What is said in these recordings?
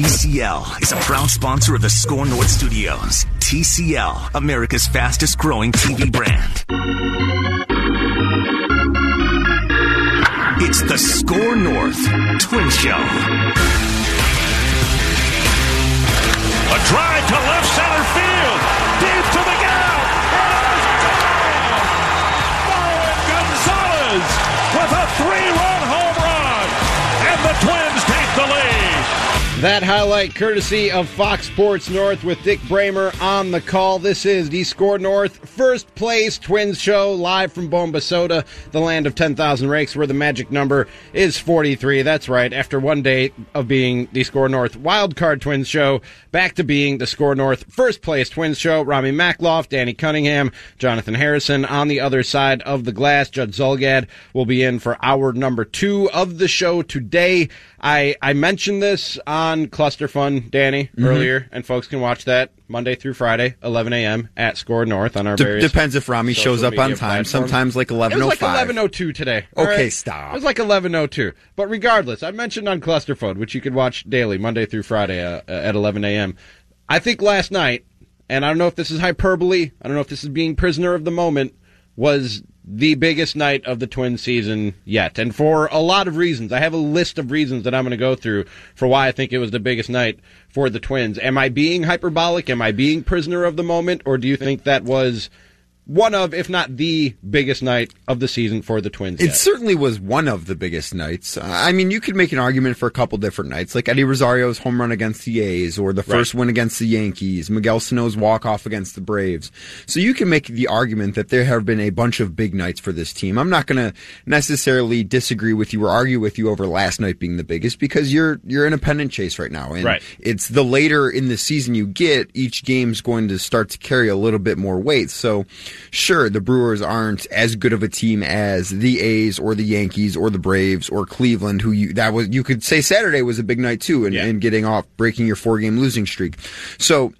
TCL is a proud sponsor of the SKOR North Studios. TCL, America's fastest growing TV brand. It's the SKOR North Twin Show. A drive to left center field. Deep to the gap. It is gone. Marwin Gonzalez with a three-run home run. And the Twins take the lead. That highlight courtesy of Fox Sports North with Dick Bremer on the call. This is the SKOR North first place Twins show live from Bombasota, the land of 10,000 rakes where the magic number is 43. That's right. After one day of being the SKOR North wild card Twins show, back to being the SKOR North first place Twins show. Ramie Makhlouf, Danny Cunningham, Jonathan Harrison on the other side of the glass. Judd Zulgad will be in for hour number two of the show today. I, I mentioned this on Cluster Fun, Danny, Mm-hmm. earlier, and folks can watch that Monday through Friday, 11 a.m. at SKOR North on our various. depends if Ramie shows up on time. platforms. Sometimes like 11.05. It was like 11:02 today. Okay, right? stop. It was like 11:02. But regardless, I mentioned on Cluster Fun, which you could watch daily, Monday through Friday uh, at 11 a.m. I think last night, and I don't know if this is hyperbole, I don't know if this is being prisoner of the moment, was the biggest night of the twin season yet. And for a lot of reasons. I have a list of reasons that I'm going to go through for why I think it was the biggest night for the twins. Am I being hyperbolic? Am I being prisoner of the moment? Or do you think that was one of, if not the biggest night of the season for the twins? It yet? certainly was one of the biggest nights. I mean, you could make an argument for a couple different nights, like Eddie Rosario's home run against the A's, or the first win against the Yankees, Miguel Sano's walk off against the Braves. So you can make the argument that there have been a bunch of big nights for this team. I'm not going to necessarily disagree with you or argue with you over last night being the biggest because you're you're in a pennant chase right now, and Right. it's the later in the season you get, each game's going to start to carry a little bit more weight. So, sure, the Brewers aren't as good of a team as the A's or the Yankees or the Braves or Cleveland, who you that was you could say Saturday was a big night too, and, Yeah. and getting off breaking your four game losing streak. So.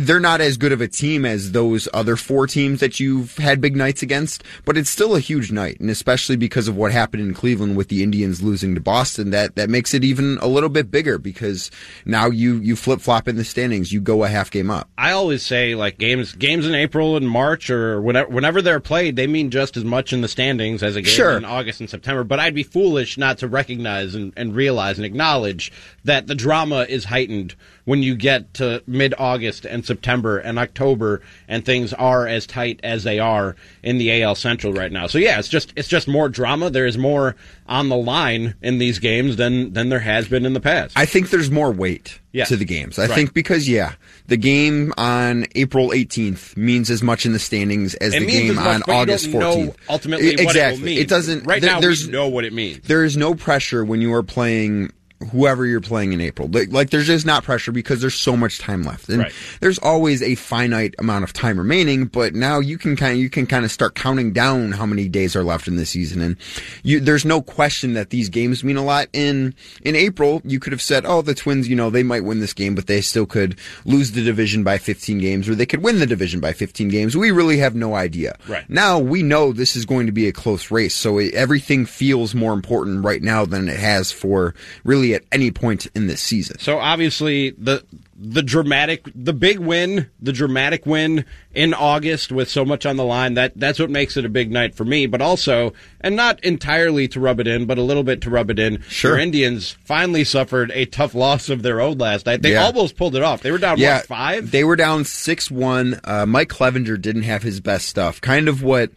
They're not as good of a team as those other four teams that you've had big nights against, but it's still a huge night, and especially because of what happened in Cleveland with the Indians losing to Boston, that that makes it even a little bit bigger because now you you flip flop in the standings, you go a half game up. I always say like games games in April and March or whenever whenever they're played, they mean just as much in the standings as a game Sure. in August and September. But I'd be foolish not to recognize and, and realize and acknowledge that the drama is heightened when you get to mid August and September and October and things are as tight as they are in the AL Central right now. So yeah, it's just it's just more drama. There is more on the line in these games than than there has been in the past. I think there's more weight Yes. to the games. I Right. think because yeah, the game on April 18th means as much in the standings as It the game much, on August don't 14th. know ultimately what exactly. it will mean. doesn't right there- now. There's we know what it means. there is no pressure when you are playing whoever you're playing in April. Like, like, there's just not pressure because there's so much time left. And Right. there's always a finite amount of time remaining, but now you can kind of you can kind of start counting down how many days are left in the season and you there's no question that these games mean a lot in in April. You could have said, "Oh, the Twins, you know, they might win this game, but they still could lose the division by 15 games or they could win the division by 15 games." We really have no idea. Right. Now we know this is going to be a close race, so it, everything feels more important right now than it has for really at any point in this season. So obviously the the dramatic the big win, the dramatic win in August with so much on the line, that that's what makes it a big night for me, but also and not entirely to rub it in, but a little bit to rub it in. Sure. Your Indians finally suffered a tough loss of their own last night. They Yeah. almost pulled it off. They were down what, 5? They were down six one. Uh, Mike Clevinger didn't have his best stuff. Kind of what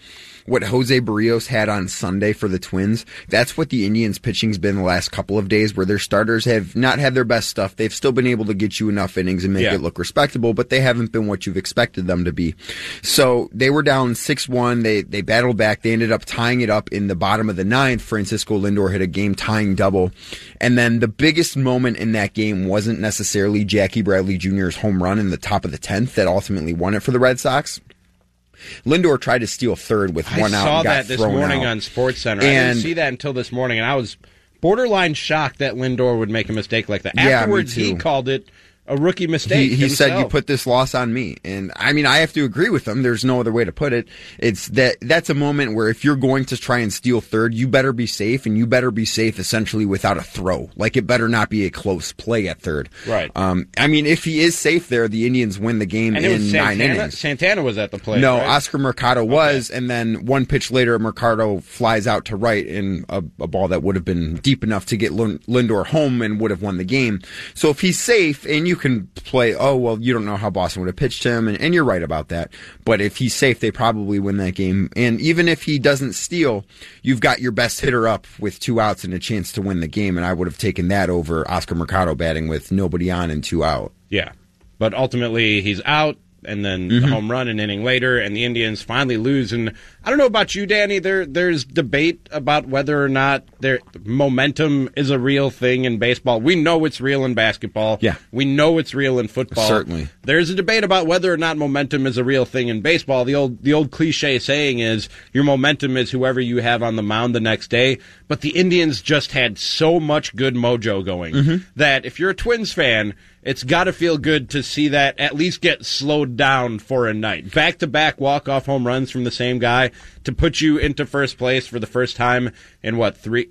what Jose Berrios had on Sunday for the Twins. That's what the Indians pitching's been the last couple of days, where their starters have not had their best stuff. They've still been able to get you enough innings and make Yeah. it look respectable, but they haven't been what you've expected them to be. So they were down six one. They they battled back. They ended up tying it up in the bottom of the ninth. Francisco Lindor hit a game tying double, and then the biggest moment in that game wasn't necessarily Jackie Bradley Jr.'s home run in the top of the tenth that ultimately won it for the Red Sox. Lindor tried to steal third with one I out. saw and got that this morning out. on Sports Center. I didn't see that until this morning, and I was borderline shocked that Lindor would make a mistake like that. Yeah, Afterwards, he called it a rookie mistake. He, he said you put this loss on me, and I mean I have to agree with him. There's no other way to put it. It's that that's a moment where if you're going to try and steal third, you better be safe, and you better be safe essentially without a throw. Like it better not be a close play at third. Right. Um. I mean, if he is safe there, the Indians win the game and in nine Santana. innings. Santana was at the plate. No, right? Oscar Mercado was, and then one pitch later, Mercado flies out to right in a, a ball that would have been deep enough to get Lindor home and would have won the game. So if he's safe, and you can play, oh well, you don't know how Boston would have pitched him, and, and you're right about that. But if he's safe, they probably win that game. And even if he doesn't steal, you've got your best hitter up with two outs and a chance to win the game. And I would have taken that over Oscar Mercado batting with nobody on and two out. Yeah. But ultimately, he's out, and then Mm-hmm. the home run an inning later, and the Indians finally lose. And I don't know about you, Danny. There, there's debate about whether or not there momentum is a real thing in baseball. We know it's real in basketball. Yeah. we know it's real in football. Certainly. There's a debate about whether or not momentum is a real thing in baseball. The old, the old cliche saying is your momentum is whoever you have on the mound the next day. But the Indians just had so much good mojo going Mm-hmm. that if you're a Twins fan, it's got to feel good to see that at least get slowed down for a night. Back to back walk off home runs from the same guy to put you into first place for the first time in what three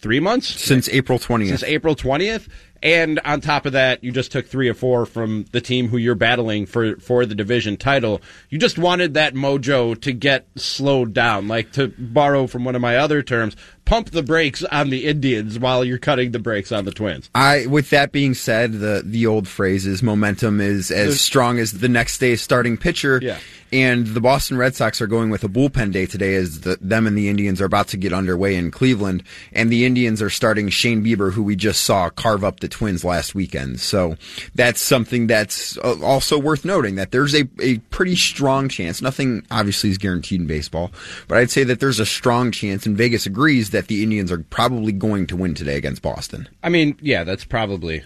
three months Since April 20th. since April 20th. And on top of that, you just took three or four from the team who you're battling for, for the division title. You just wanted that mojo to get slowed down, like to borrow from one of my other terms, pump the brakes on the Indians while you're cutting the brakes on the Twins. I, with that being said, the the old phrase is momentum is as strong as the next day's starting pitcher. Yeah. And the Boston Red Sox are going with a bullpen day today, as the, them and the Indians are about to get underway in Cleveland. And the Indians are starting Shane Bieber, who we just saw carve up the Twins last weekend. So that's something that's uh, also worth noting that there's a, a pretty strong chance. Nothing obviously is guaranteed in baseball, but I'd say that there's a strong chance, and Vegas agrees that the Indians are probably going to win today against Boston. I mean, yeah, that's probably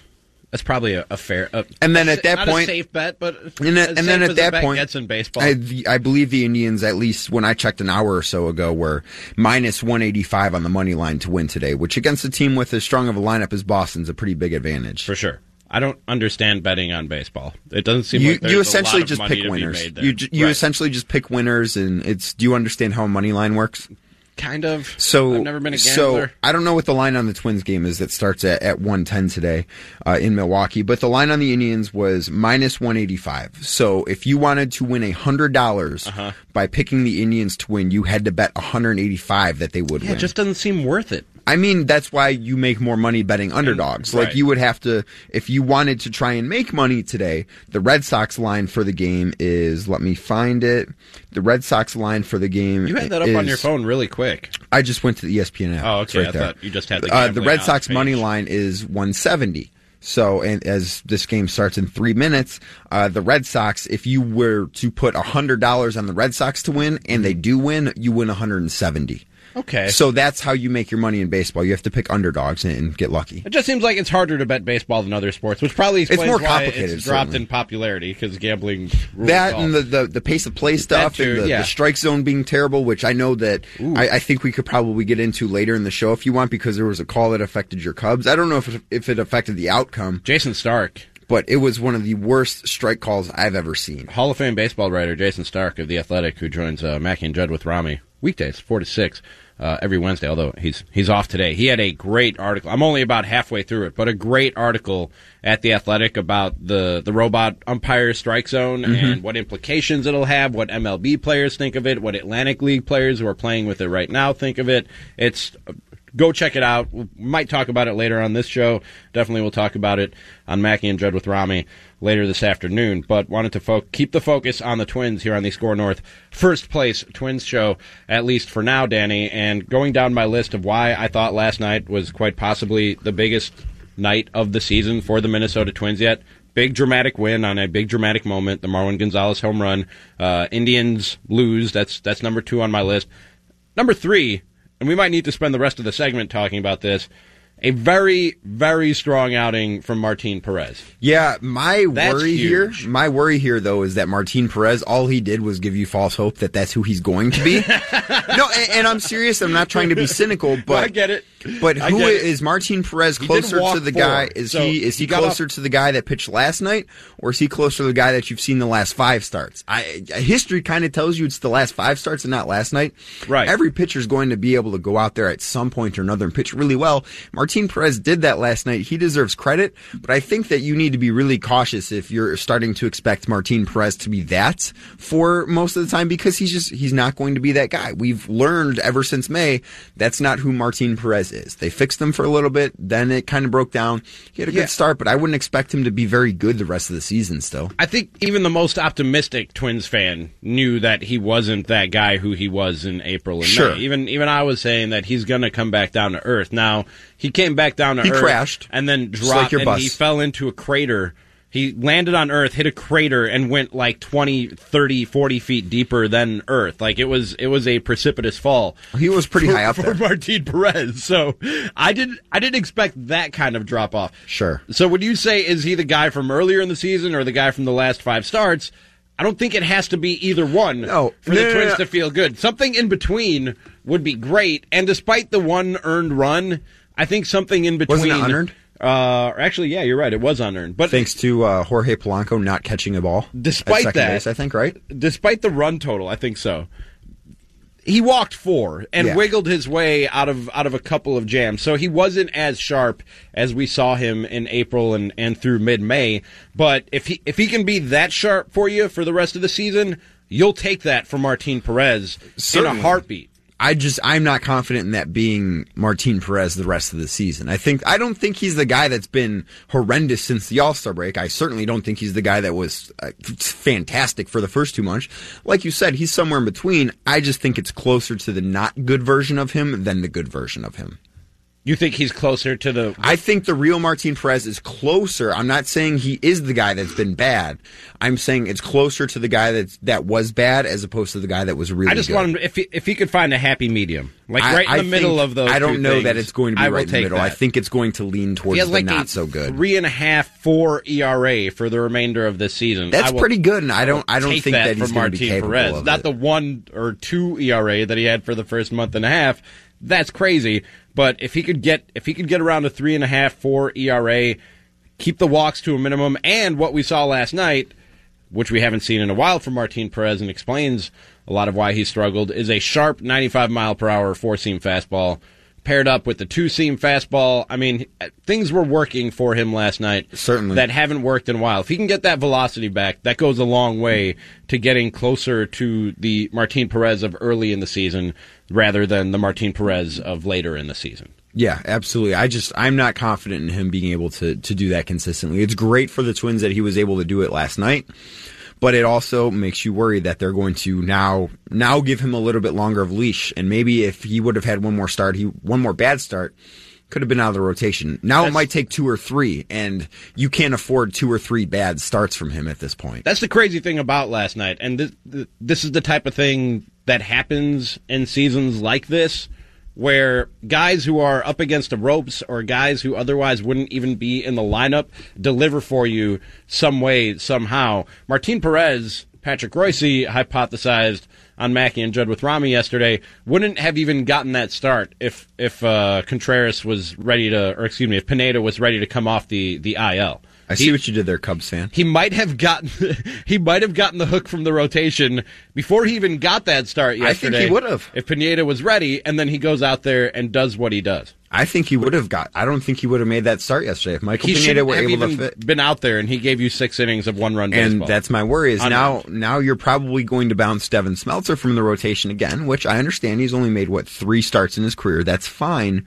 that's probably a, a fair. A, And then at that not point- a safe bet, but And then, as and then at that point, gets in baseball. I, I believe the Indians, at least when I checked an hour or so ago, were minus 185 on the money line to win today, which against a team with as strong of a lineup as Boston's a pretty big advantage. for sure. I don't understand betting on baseball. It doesn't seem You, like you a essentially just pick winners. You Right. essentially just pick winners, and it's. Do you understand how a money line works? Kind of. So I've never been a gambler. So. I don't know what the line on the Twins game is that starts at, at 110 today uh, in Milwaukee, but the line on the Indians was minus 185. So if you wanted to win a hundred dollars Uh-huh. by picking the Indians to win, you had to bet 185 that they would yeah, win. it just doesn't seem worth it. I mean, that's why you make more money betting underdogs. right. Like you would have to, if you wanted to try and make money today, the Red Sox line for the game is, let me find it. The Red Sox line for the game. You had that up on your phone really quick. I just went to the ESPN app. Oh, It's okay. right I there. thought you just had the uh, the Red Sox money line is 170. So, and as this game starts in three minutes, uh, the Red Sox, if you were to put hundred dollars on the Red Sox to win, and they do win, you win 170. Okay. So that's how you make your money in baseball. You have to pick underdogs and, get lucky. It just seems like it's harder to bet baseball than other sports, which probably explains more why complicated, it's dropped certainly. in popularity because gambling. rules That and the, the, the pace of play stuff too, and the, yeah. the strike zone being terrible, which I know that I, I think we could probably get into later in the show if you want, because there was a call that affected your Cubs. I don't know if it, if it affected the outcome, Jayson Stark, but it was one of the worst strike calls I've ever seen. Hall of Fame baseball writer Jayson Stark of the Athletic, who joins uh, Mackey and Judd with Ramie weekdays four to six uh, every Wednesday. Although he's he's off today, he had a great article. I'm only about halfway through it, but a great article at the Athletic about the the robot umpire strike zone and what implications it'll have, what MLB players think of it, what Atlantic League players who are playing with it right now think of it. It's go check it out. We might talk about it later on this show. Definitely, we'll talk about it on Mackey and Judd with Ramie later this afternoon. But wanted to fo- keep the focus on the Twins here on the SKOR North first place Twins show, at least for now, Danny. And going down my list of why I thought last night was quite possibly the biggest night of the season for the Minnesota Twins yet. Big dramatic win on a big dramatic moment. The Marwin Gonzalez home run. Uh, Indians lose. That's that's number two on my list. Number three, and we might need to spend the rest of the segment talking about this. A very, very strong outing from Martin Perez. Yeah, my That's worry huge. here, my worry here though is that Martin Perez, all he did was give you false hope that that's who he's going to be. no, and, and I'm serious. I'm not trying to be cynical, but I get it. But who is Martin Perez closer to the four, guy? Is so he is he, he closer to the guy that pitched last night, or is he closer to the guy that you've seen the last five starts? I history kind of tells you it's the last five starts and not last night. Right. Every pitcher's going to be able to go out there at some point or another and pitch really well. Martin Perez did that last night. He deserves credit, but I think that you need to be really cautious if you're starting to expect Martin Perez to be that for most of the time because he's just he's not going to be that guy. We've learned ever since May that's not who Martin Perez is. They fixed him for a little bit, then it kind of broke down. He had a Yeah. good start, but I wouldn't expect him to be very good the rest of the season still. I think even the most optimistic Twins fan knew that he wasn't that guy who he was in April and Sure. May. Even even I was saying that he's going to come back down to earth. Now he came back down to He earth, crashed. and then dropped, like your and bus. he fell into a crater. He landed on Earth, hit a crater, and went like 20, 30, 40 feet deeper than Earth. Like it was, it was a precipitous fall. He was pretty for, high up for there. Martin Perez. So I didn't, I didn't expect that kind of drop off. Sure. So would you say is he the guy from earlier in the season or the guy from the last five starts? I don't think it has to be either one No. for No, the no, Twins to feel good. Something in between would be great. And despite the one earned run, I think something in between. Wasn't it unearned? Uh, actually, yeah, you're right. It was unearned. But Thanks to uh, Jorge Polanco not catching a ball. Despite at that- base, I think right. despite the run total, I think so. He walked four and Yeah. wiggled his way out of out of a couple of jams, so he wasn't as sharp as we saw him in April and, and through mid May. But if he if he can be that sharp for you for the rest of the season, you'll take that for Martin Perez in a heartbeat. I just I'm not confident in that being Martin Perez the rest of the season. I think I don't think he's the guy that's been horrendous since the All Star break. I certainly don't think he's the guy that was uh, fantastic for the first two months. Like you said, he's somewhere in between. I just think it's closer to the not good version of him than the good version of him. You think he's closer to the I think the real Martin Perez is closer. I'm not saying he is the guy that's been bad. I'm saying it's closer to the guy that that was bad as opposed to the guy that was really. I just good. want him if he, if he could find a happy medium, like I- right in I the middle of those. I don't know that it's going to be I right in the middle. I think it's going to lean towards the like not a so good. three and a half, four ERA for the remainder of this season. That's will- pretty good, and I don't. I don't think that, that he's going to be capable Perez. of Not it. the one or two ERA that he had for the first month and a half. That's crazy. But if he could get if he could get around a three and a half, four ERA, keep the walks to a minimum, and what we saw last night, which we haven't seen in a while from Martin Perez, and explains a lot of why he struggled, is a sharp 95 mile per hour four seam fastball. Paired up with the two seam fastball. I mean, things were working for him last night. Certainly. That haven't worked in a while. If he can get that velocity back, that goes a long way to getting closer to the Martin Perez of early in the season rather than the Martin Perez of later in the season. Yeah, absolutely. I just I'm not confident in him being able to to do that consistently. It's great for the Twins that he was able to do it last night, but it also makes you worry that they're going to now now give him a little bit longer of leash and maybe if he would have had one more start, he one more bad start could have been out of the rotation. Now it might take two or three and you can't afford two or three bad starts from him at this point. That's the crazy thing about last night, and this, this is the type of thing that happens in seasons like this, where guys who are up against the ropes or guys who otherwise wouldn't even be in the lineup deliver for you some way somehow. Martin Perez, Patrick Royce hypothesized on Mackey and Judd with Ramie yesterday wouldn't have even gotten that start if if uh, Contreras was ready to, or excuse me, if Pineda was ready to come off the the IL. I see He- what you did there, Cubs fan. he might have gotten he might have gotten the hook from the rotation before he even got that start yesterday. I think he would have. if Pineda was ready, and then he goes out there and does what he does. I think he would have got. I don't think he would have made that start yesterday if Michael He Pineda were able to fit. been out there, and he gave you six innings of one run And baseball. that's my worry is now now you're probably going to bounce Devin Smeltzer from the rotation again, which I understand he's only made what three starts in his career. That's fine,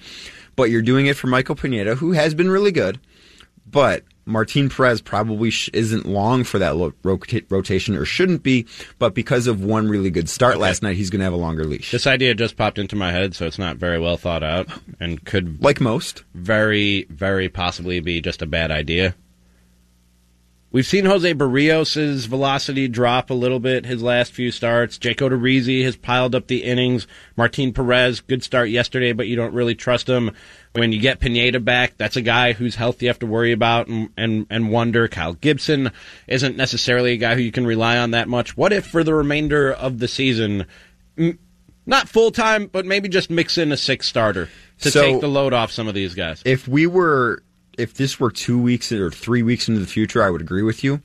but you're doing it for Michael Pineda, who has been really good. But Martin Perez probably sh- isn't long for that lo- rota- rotation, or shouldn't be. But because of one really good start last night, he's going to have a longer leash, this idea just popped into my head, so it's not very well thought out, and could like most. very, very possibly be just a bad idea. We've seen Jose Berrios' velocity drop a little bit his last few starts. Jake Odorizzi has piled up the innings. Martin Perez, good start yesterday, but you don't really trust him. When you get Pineda back, that's a guy who's health you have to worry about and, and, and wonder. Kyle Gibson isn't necessarily a guy who you can rely on that much. What if for the remainder of the season, not full time, but maybe just mix in a six starter to So- take the load off some of these guys? If we were, if this were two weeks or three weeks into the future, I would agree with you.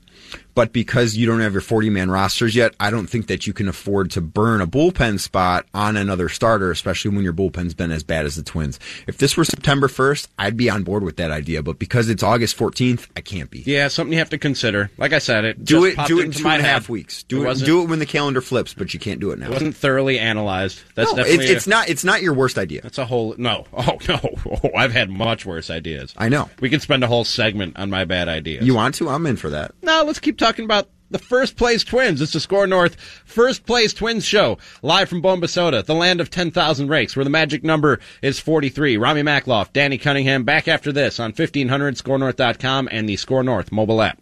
But because you don't have your 40 man rosters yet, I don't think that you can afford to burn a bullpen spot on another starter, especially when your bullpen's been as bad as the Twins. If this were September 1st, I'd be on board with that idea. But because it's August 14th, I can't be. Yeah, something you have to consider. Like I said, it Do just it. Do it in two and a half head. weeks. Do it. wasn't- do it when the calendar flips, but you can't do it now. It wasn't thoroughly analyzed. That's no, definitely it's, it's a- not. It's not your worst idea. That's a whole no. Oh no. Oh, I've had much worse ideas. I know. We could spend a whole segment on my bad ideas. You want to? I'm in for that. No, let's keep talking about the first place Twins. It's the SKOR North First Place Twins show, live from Bombasota, the land of 10,000 rakes, where the magic number is 43. Ramie Makhlouf, Danny Cunningham, back after this on 1500 skornorth.com and the SKOR North mobile app.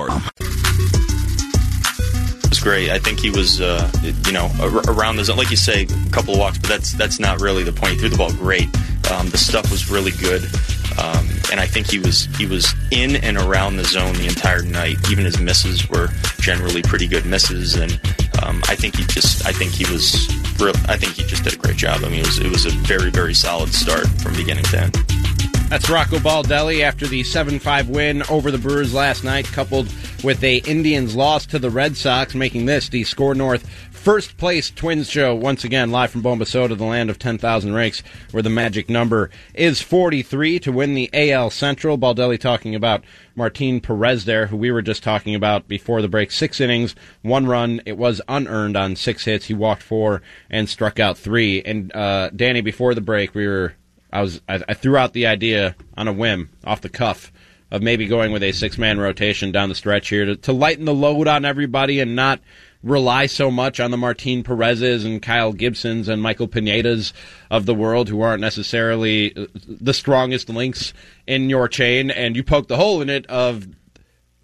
Was great. I think he was, uh, you know, around the zone, like you say, a couple of walks, but that's that's not really the point. He threw the ball great. Um, the stuff was really good, um, and I think he was he was in and around the zone the entire night. Even his misses were generally pretty good misses, and um, I think he just I think he was real. I think he just did a great job. I mean, it was it was a very very solid start from beginning to end. That's Rocco Baldelli after the 7-5 win over the Brewers last night, coupled with a Indians loss to the Red Sox, making this the SKOR North first place Twins show once again live from Bombasota, the land of 10,000 rakes, where the magic number is 43 to win the AL Central. Baldelli talking about Martin Perez there, who we were just talking about before the break. Six innings, one run. It was unearned on six hits. He walked four and struck out three. And uh, Danny, before the break, we were I was I, I threw out the idea on a whim, off the cuff, of maybe going with a six man rotation down the stretch here to, to lighten the load on everybody and not rely so much on the Martin Perez's and Kyle Gibsons and Michael Pinedas of the world who aren't necessarily uh, the strongest links in your chain. And you poke the hole in it of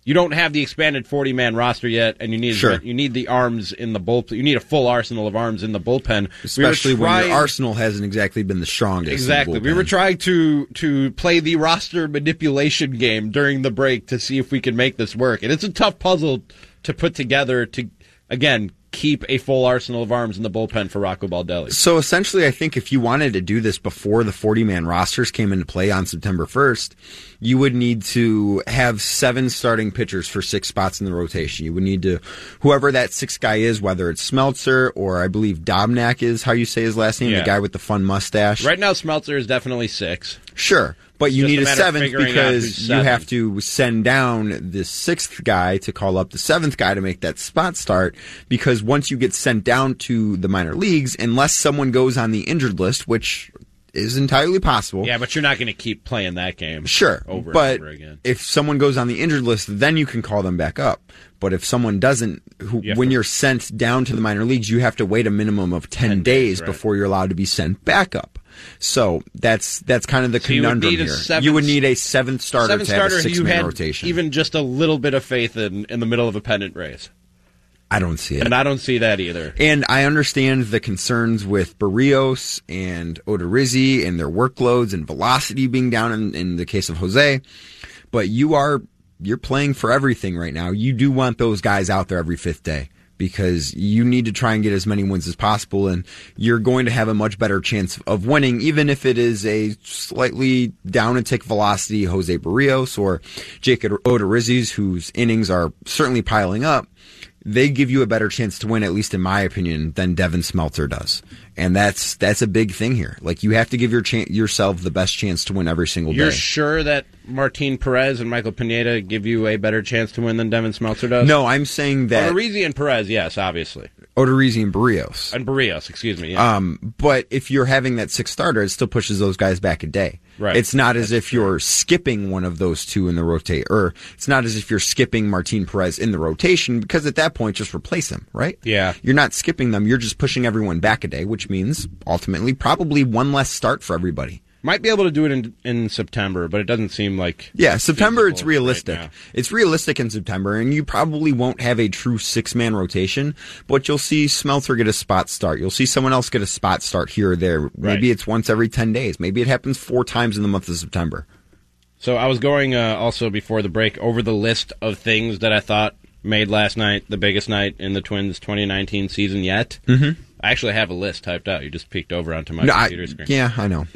you don't have the expanded 40 man roster yet, and you need Sure. you need the arms in the bullpen. You need a full arsenal of arms in the bullpen, We were Especially when your arsenal hasn't exactly been the strongest. in the Exactly. We were trying to to play the roster manipulation game during the break to see if we could make this work, and it's a tough puzzle to put together. To again keep a full arsenal of arms in the bullpen for Rocco Baldelli. So essentially, I think if you wanted to do this before the 40 man rosters came into play on September 1st, you would need to have seven starting pitchers for six spots in the rotation. You would need to, whoever that sixth guy is, whether it's Smeltzer or I believe Dobnak is how you say his last name, Yeah. the guy with the fun mustache. Right now, Smeltzer is definitely six. Sure. But you need a a, seventh because you have to send down the sixth guy to call up the seventh guy to make that spot start. Because once you get sent down to the minor leagues, unless someone goes on the injured list, which is entirely possible. Yeah, but you're not going to keep playing that game. Sure. over but and over again. if someone goes on the injured list, then you can call them back up. But if someone doesn't, who, You when to- you're sent down to the minor leagues, you have to wait a minimum of 10, 10 days, days, right. before you're allowed to be sent back up. So that's that's kind of the So conundrum a here. seventh- you would need a seventh starter Seven to have starter a six you man had rotation. even just a little bit of faith in in the middle of a pennant race, I don't see it. and I don't see that either. And I understand the concerns with Berrios and Odorizzi and their workloads and velocity being down in, in the case of Jose. But you are you're playing for everything right now. You do want those guys out there every fifth day because you need to try and get as many wins as possible and you're going to have a much better chance of winning even if it is a slightly down a tick velocity Jose Berrios or Jake Odorizzi's whose innings are certainly piling up they give you a better chance to win, at least in my opinion, than Devin Smeltzer does. And that's that's a big thing here. Like you have to give your chan- yourself the best chance to win every single day. You're sure that Martin Perez and Michael Pineda give you a better chance to win than Devin Smeltzer does? no, I'm saying that Odorizzi and Perez, yes, obviously. Odorizzi and Berrios. And Berrios, excuse me. Yeah. Um, but if you're having that six starter, it still pushes those guys back a day. Right. It's not as if you're skipping one of those two in the rotate, or it's not as if you're skipping Martin Perez in the rotation because at that point, just replace him, right? Yeah. You're not skipping them. You're just pushing everyone back a day, which means ultimately probably one less start for everybody. Might be able to do it in in September, but it doesn't seem like Yeah, September it's realistic. right it's realistic in September, and you probably won't have a true six man rotation, but you'll see Smeltzer get a spot start. You'll see someone else get a spot start here or there. Maybe Right. it's once every 10 days. Maybe it happens four times in the month of September. So I was going uh, also before the break over the list of things that I thought made last night the biggest night in the Twins 2019 season yet. Mm-hmm. I actually have a list typed out. You just peeked over onto my No, I, computer screen. yeah, I know.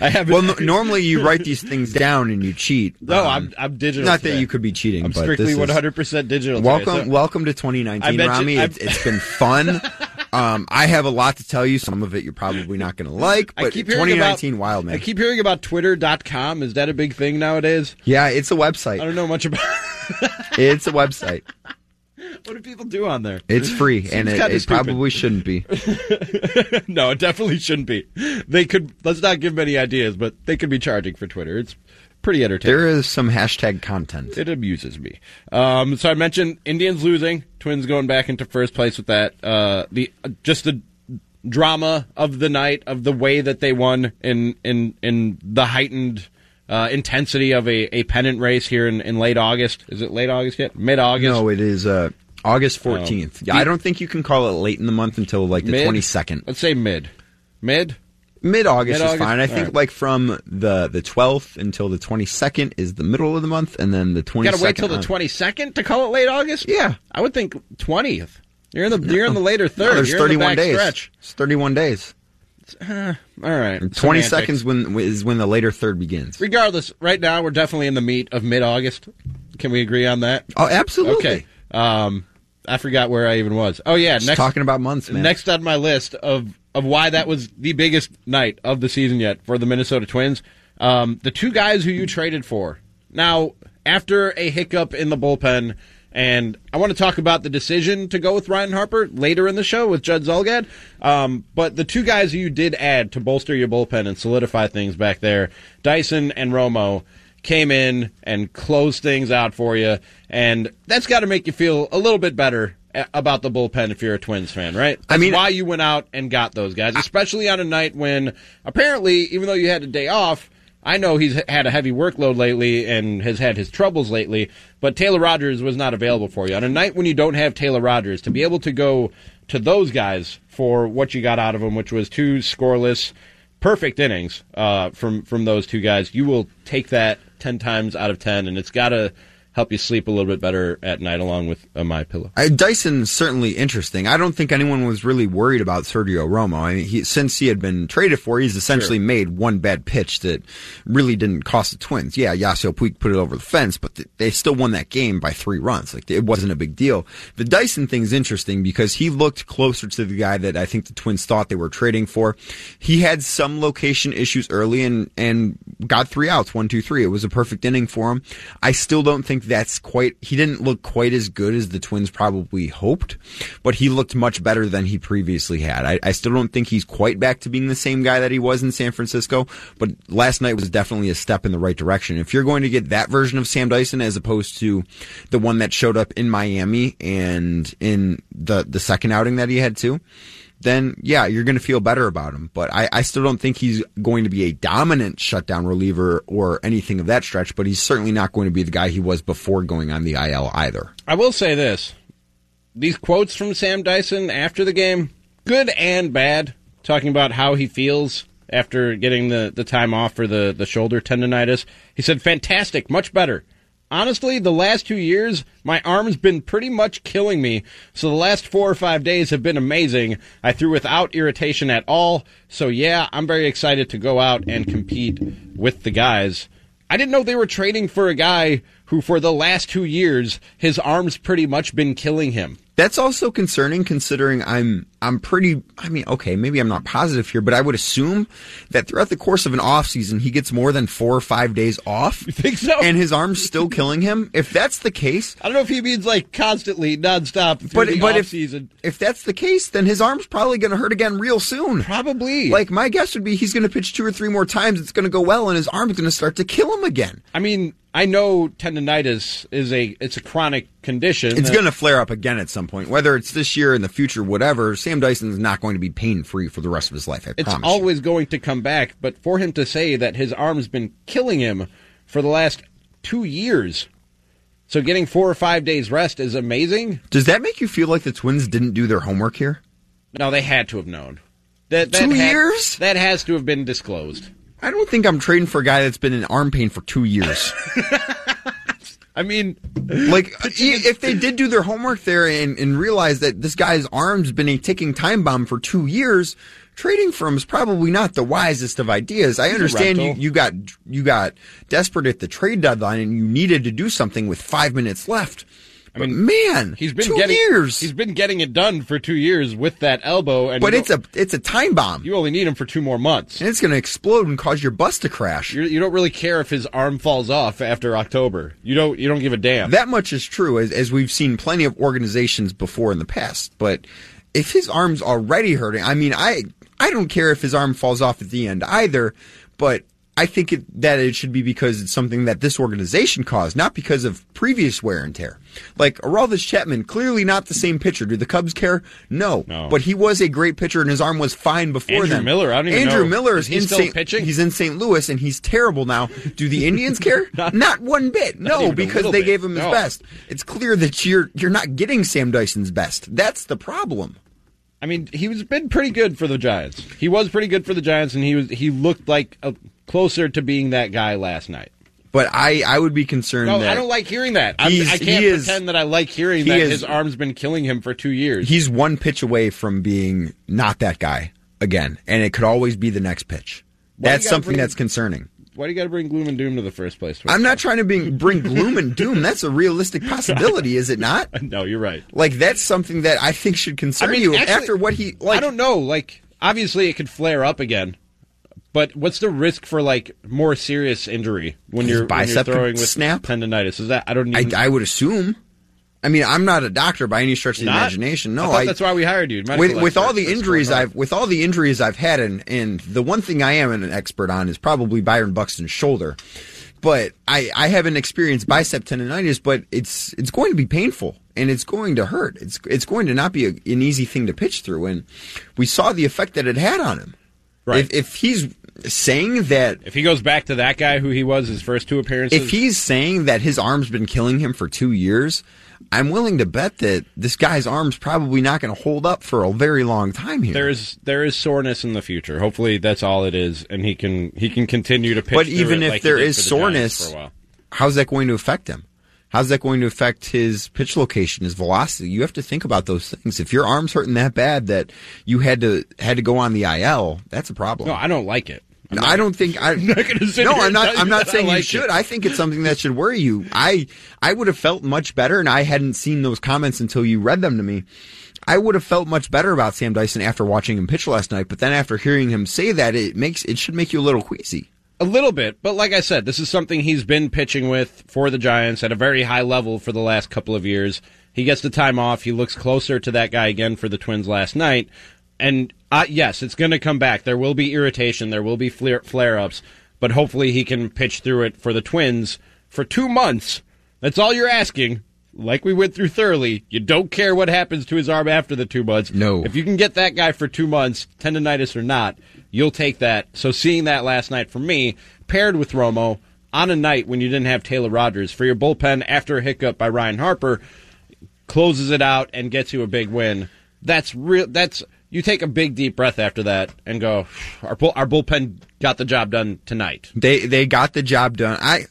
I have. Well, no, normally you write these things down and you cheat. no, Um, I'm I'm digital. not that you could be cheating. I'm strictly 100 percent digital. today, Welcome, so- welcome to 2019, bet you- Ramie. It's, been fun. Um, I have a lot to tell you. Some of it you're probably not going to like, I but keep hearing 2019 about, wild man. I keep hearing about Twitter.com. Is that a big thing nowadays? yeah, it's a website. I don't know much about. It's a website. What do people do on there? It's free, and it, it probably shouldn't be. no, it definitely shouldn't be. They could. Let's not give many ideas, but they could be charging for Twitter. It's pretty entertaining. There is some hashtag content. It amuses me. Um, so I mentioned Indians losing, Twins going back into first place with that. Uh, the just the drama of the night of the way that they won in in in the heightened uh, intensity of a, a pennant race here in, in late August. Is it late August yet? Mid August. No, it is uh, August 14th. Oh. Yeah, I don't think you can call it late in the month until like the Mid? 22nd. Let's say mid. Mid. Mid August is fine. I think right. like from the the 12th until the 22nd is the middle of the month, and then the 22nd. You gotta wait till the twenty second to call it late August. Yeah. I would think twentieth. You're in the you're in the later No, third. there's you're in the 31 days. Stretch. It's 31 days. All right. 20 Semantics. seconds when is when the later third begins. Regardless, right now we're definitely in the meat of mid August. Can we agree on that? Oh, absolutely. Okay. Um, I forgot where I even was. Oh yeah, Just next talking about months, man. next on my list of of why that was the biggest night of the season yet for the Minnesota Twins. Um, the two guys who you traded for. Now, after a hiccup in the bullpen, and I want to talk about the decision to go with Ryan Harper later in the show with Judd Zulgad. Um, but the two guys who you did add to bolster your bullpen and solidify things back there, Dyson and Romo, came in and closed things out for you, and that's got to make you feel a little bit better about the bullpen if you're a Twins fan, right? That's I mean- why you went out and got those guys, especially on a night when apparently, even though you had a day off, I know he's had a heavy workload lately and has had his troubles lately, but Taylor Rogers was not available for you. On a night when you don't have Taylor Rogers, to be able to go to those guys for what you got out of them, which was two scoreless, perfect innings uh, from from those two guys, you will take that ten times out of ten, and it's got to help you sleep a little bit better at night, along with a my pillow. Uh, I, Dyson's certainly interesting. I don't think anyone was really worried about Sergio Romo. I mean, he, since he had been traded for, he's essentially made one bad pitch that really didn't cost the Twins. Yeah, Yasiel Puig put it over the fence, but th- they still won that game by three runs. Like it wasn't a big deal. The Dyson thing's interesting because he looked closer to the guy that I think the Twins thought they were trading for. He had some location issues early and and got three outs, one, two, three. It was a perfect inning for him. I still don't think that's quite. He didn't look quite as good as the Twins probably hoped, but he looked much better than he previously had. I, I still don't think he's quite back to being the same guy that he was in San Francisco, but last night was definitely a step in the right direction. If you're going to get that version of Sam Dyson as opposed to the one that showed up in Miami and in the the second outing that he had too, then yeah, you're going to feel better about him. But I, I still don't think he's going to be a dominant shutdown reliever or anything of that stretch. But he's certainly not going to be the guy he was before going on the IL either. I will say this: these quotes from Sam Dyson after the game, good and bad, talking about how he feels after getting the, the time off for the, the shoulder tendonitis. He said, "Fantastic, much better." Honestly, the last two years, my arm's been pretty much killing me. So the last four or five days have been amazing. I threw without irritation at all. So yeah, I'm very excited to go out and compete with the guys. I didn't know they were trading for a guy who for the last two years his arms pretty much been killing him. That's also concerning considering I'm I'm pretty I mean, okay, maybe I'm not positive here, but I would assume that throughout the course of an off season he gets more than four or five days off. You think so? And his arm's still killing him. If that's the case, I don't know if he means like constantly, nonstop through but the but if season. if that's the case, then his arm's probably going to hurt again real soon. Probably. Like my guess would be he's going to pitch two or three more times. It's going to go well, and his arm's going to start to kill him again. I mean, I know tendonitis is a it's a chronic condition. It's going to flare up again at some point, whether it's this year, in the future, whatever. Sam Dyson's not going to be pain free for the rest of his life. I It's promise. you. always going to come back, but for him to say that his arm's been killing him for the last two years, so getting four or five days rest is amazing. Does that make you feel like the Twins didn't do their homework here? No, they had to have known. That, that Two had- years? That has to have been disclosed. I don't think I'm trading for a guy that's been in arm pain for two years. I mean, like, if they did do their homework there and, and realize that this guy's arm's been a ticking time bomb for two years, trading for him is probably not the wisest of ideas. I understand you, you got you got desperate at the trade deadline and you needed to do something with five minutes left. I mean, man, he's been two getting years. He's been getting it done for two years with that elbow, and but it's a it's a time bomb, you only need him for two more months. and it's going to explode and cause your bus to crash. You're, you don't really care if his arm falls off after October. You don't. You don't give a damn. That much is true, as, as we've seen plenty of organizations before in the past. But if his arm's already hurting, I mean, I I don't care if his arm falls off at the end either. But I think it, that it should be because it's something that this organization caused, not because of previous wear and tear. Like Aroldis Chapman, clearly not the same pitcher. Do the Cubs care? No. No. But he was a great pitcher, and his arm was fine before Andrew then. Miller, I don't even Andrew know. Miller Is is in still St. pitching? He's in St. Louis, and he's terrible now. Do the Indians care? not, one bit. Not No, because they bit. gave him his No. best. It's clear that you're you're not getting Sam Dyson's best. That's the problem. I mean, he was been pretty good for the Giants. He was pretty good for the Giants, and he was he looked like a, closer to being that guy last night. But I, I would be concerned No, I don't like hearing that. I'm, I can't he is- pretend that I like hearing he that is- his arm's been killing him for two years. he's one pitch away from being not that guy again, and it could always be the next pitch. Why you something bring- that's concerning. Why do you got to bring gloom and doom to the first place? I'm not trying to bring, bring gloom and doom. That's a realistic possibility, is it not? No, you're right. Like that's something that I think should concern I mean, you actually, after what he like. I don't know. Like, obviously, it could flare up again. But what's the risk for like more serious injury when His you're, when you're throwing with snap? tendonitis? Is that I don't I, even. I would assume. I mean, I'm not a doctor by any stretch of the Not? imagination. No, I that's why we hired you. with, with all the injuries I've with all the injuries I've had, and and the one thing I am an expert on is probably Byron Buxton's shoulder. But I, I haven't experienced bicep tendonitis, but it's it's going to be painful and it's going to hurt. It's it's going to not be a, an easy thing to pitch through, and we saw the effect that it had on him. Right. If, if he's saying that If he goes back to that guy who he was his first two appearances, if he's saying that his arm's been killing him for two years, I'm willing to bet that this guy's arm's probably not going to hold up for a very long time here. there is there is soreness in the future. Hopefully, that's all it is, and he can he can continue to pitch. but even if like he there is soreness, for a while. how's that going to affect him? How's that going to affect his pitch location, his velocity? You have to think about those things. If your arm's hurting that bad that you had to had to go on the IL, that's a problem. No, I don't like it. I'm I don't think I. not gonna sit no, I'm not. I'm not saying you should. it. I think it's something that should worry you. I I would have felt much better, and I hadn't seen those comments until you read them to me. I would have felt much better about Sam Dyson after watching him pitch last night, but then after hearing him say that, it makes it should make you a little queasy. A little bit, but like I said, this is something he's been pitching with for the Giants at a very high level for the last couple of years. He gets the time off. He looks closer to that guy again for the Twins last night. And uh, yes, it's going to come back. There will be irritation. There will be flare, flare-ups, but hopefully he can pitch through it for the Twins for two months. That's all you're asking. Like we went through thoroughly, you don't care what happens to his arm after the two months. No. If you can get that guy for two months, tendonitis or not, you'll take that. So seeing that last night for me, paired with Romo, on a night when you didn't have Taylor Rogers for your bullpen after a hiccup by Ryan Harper, closes it out and gets you a big win. That's real. That's you take a big deep breath after that and go, our bull, our bullpen got the job done tonight. They they got the job done. I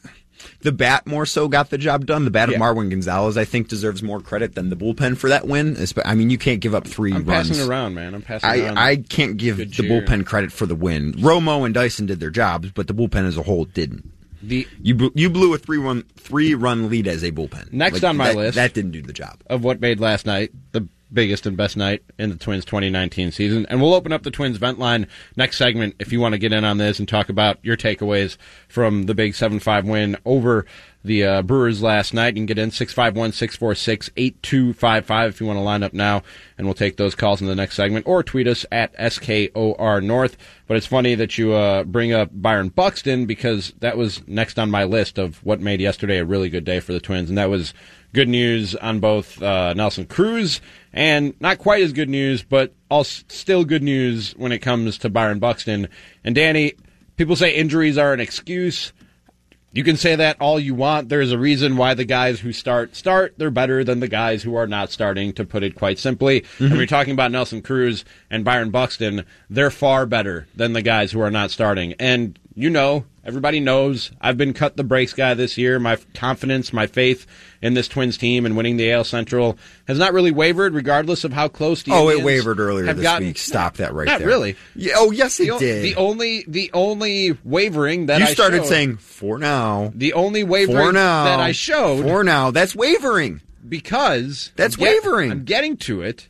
the bat more so got the job done. The bat Yeah. of Marwin Gonzalez, I think, deserves more credit than the bullpen for that win. I mean, you can't give up 3 I'm runs. passing around, man. I'm passing I, around. I can't give Good the cheer. bullpen credit for the win. Romo and Dyson did their jobs, but the bullpen as a whole didn't. The You blew, you blew a three run three run lead as a bullpen. Next on my that- list- that didn't do the job. of what made last night the biggest and best night in the Twins 2019 season. And we'll open up the Twins vent line next segment if you want to get in on this and talk about your takeaways from the big 7 5 win over the uh, Brewers last night. You can get in 651 646 8255 if you want to line up now, and we'll take those calls in the next segment or tweet us at SKOR North. But it's funny that you uh, bring up Byron Buxton because that was next on my list of what made yesterday a really good day for the Twins, and that was good news on both uh, Nelson Cruz and not quite as good news, but still good news when it comes to Byron Buxton. And Danny, people say injuries are an excuse. You can say that all you want. There's a reason why the guys who start start. They're better than the guys who are not starting, to put it quite simply. And mm-hmm. when you're talking about Nelson Cruz and Byron Buxton, they're far better than the guys who are not starting. And you know, everybody knows I've been cut the brakes guy this year. My confidence, my faith in this Twins team and winning the AL Central has not really wavered, regardless of how close the Oh, it wavered earlier this gotten. week. Stop that right Not there. really. Yeah, oh, yes, it The, did. the only the only wavering that you I started showed- saying for now. the only wavering For now. that I showed For now. That's wavering. because That's I'm get- wavering. I'm getting to it.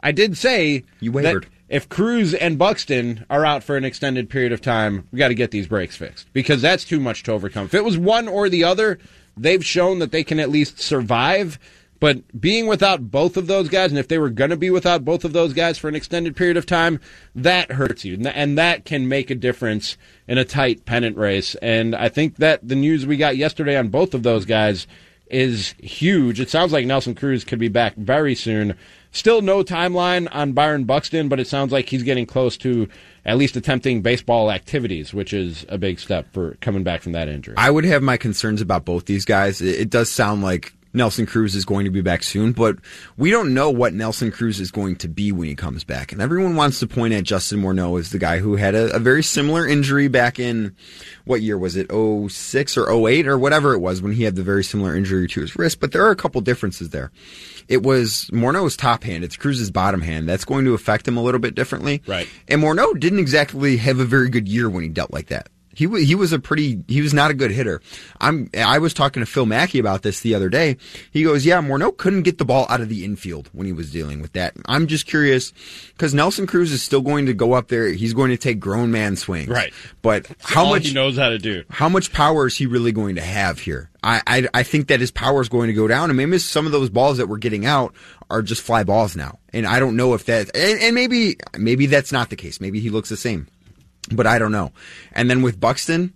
I did say You wavered. If Cruz and Buxton are out for an extended period of time, we got to get these breaks fixed because that's too much to overcome. If it was one or the other, they've shown that they can at least survive. But being without both of those guys, and if they were going to be without both of those guys for an extended period of time, that hurts you. And And that can make a difference in a tight pennant race. And I think that the news we got yesterday on both of those guys is huge. It sounds like Nelson Cruz could be back very soon. Still no timeline on Byron Buxton, but it sounds like he's getting close to at least attempting baseball activities, which is a big step for coming back from that injury. I would have my concerns about both these guys. It, does sound like Nelson Cruz is going to be back soon, but we don't know what Nelson Cruz is going to be when he comes back. And everyone wants to point at Justin Morneau as the guy who had a, a very similar injury back in what year was it? 06 or 08 or whatever it was when he had the very similar injury to his wrist. But there are a couple differences there. It was Morneau's top hand. It's Cruz's bottom hand. That's going to affect him a little bit differently. Right. And Morneau didn't exactly have a very good year when he dealt like that. He he was a pretty he was not a good hitter. I'm I was talking to Phil Mackey about this the other day. He goes, "Yeah, Morneau couldn't get the ball out of the infield when he was dealing with that." I'm just curious cuz Nelson Cruz is still going to go up there. He's going to take grown man swings. Right. But how much he knows how to do. how much power is he really going to have here? I, I I think that his power is going to go down, and maybe some of those balls that we're getting out are just fly balls now. And I don't know if that, and, and maybe maybe that's not the case. Maybe he looks the same, but I don't know. And then with Buxton,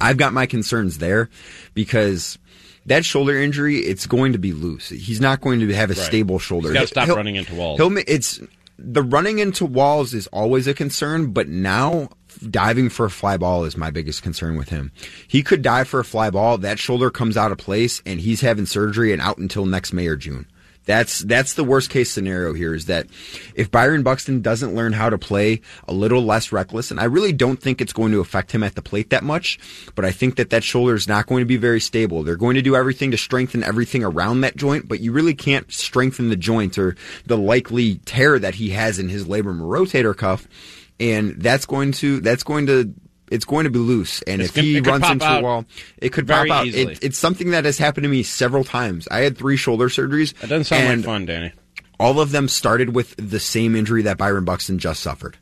I've got my concerns there because that shoulder injury, it's going to be loose. He's not going to have a stable shoulder. He's gotta stop He'll- running into walls. He'll, it's the running into walls is always a concern, but now diving for a fly ball is my biggest concern with him. He could dive for a fly ball, that shoulder comes out of place, and he's having surgery and out until next May or June. That's that's the worst case scenario here is that if Byron Buxton doesn't learn how to play a little less reckless, and I really don't think it's going to affect him at the plate that much, but I think that that shoulder is not going to be very stable. They're going to do everything to strengthen everything around that joint, but you really can't strengthen the joint or the likely tear that he has in his labrum rotator cuff, and that's going to that's going to it's going to be loose, and It's if gonna- he runs into a wall, it could pop out. It, it's something that has happened to me several times. I had three shoulder surgeries. That doesn't sound like fun, Danny. All of them started with the same injury that Byron Buxton just suffered.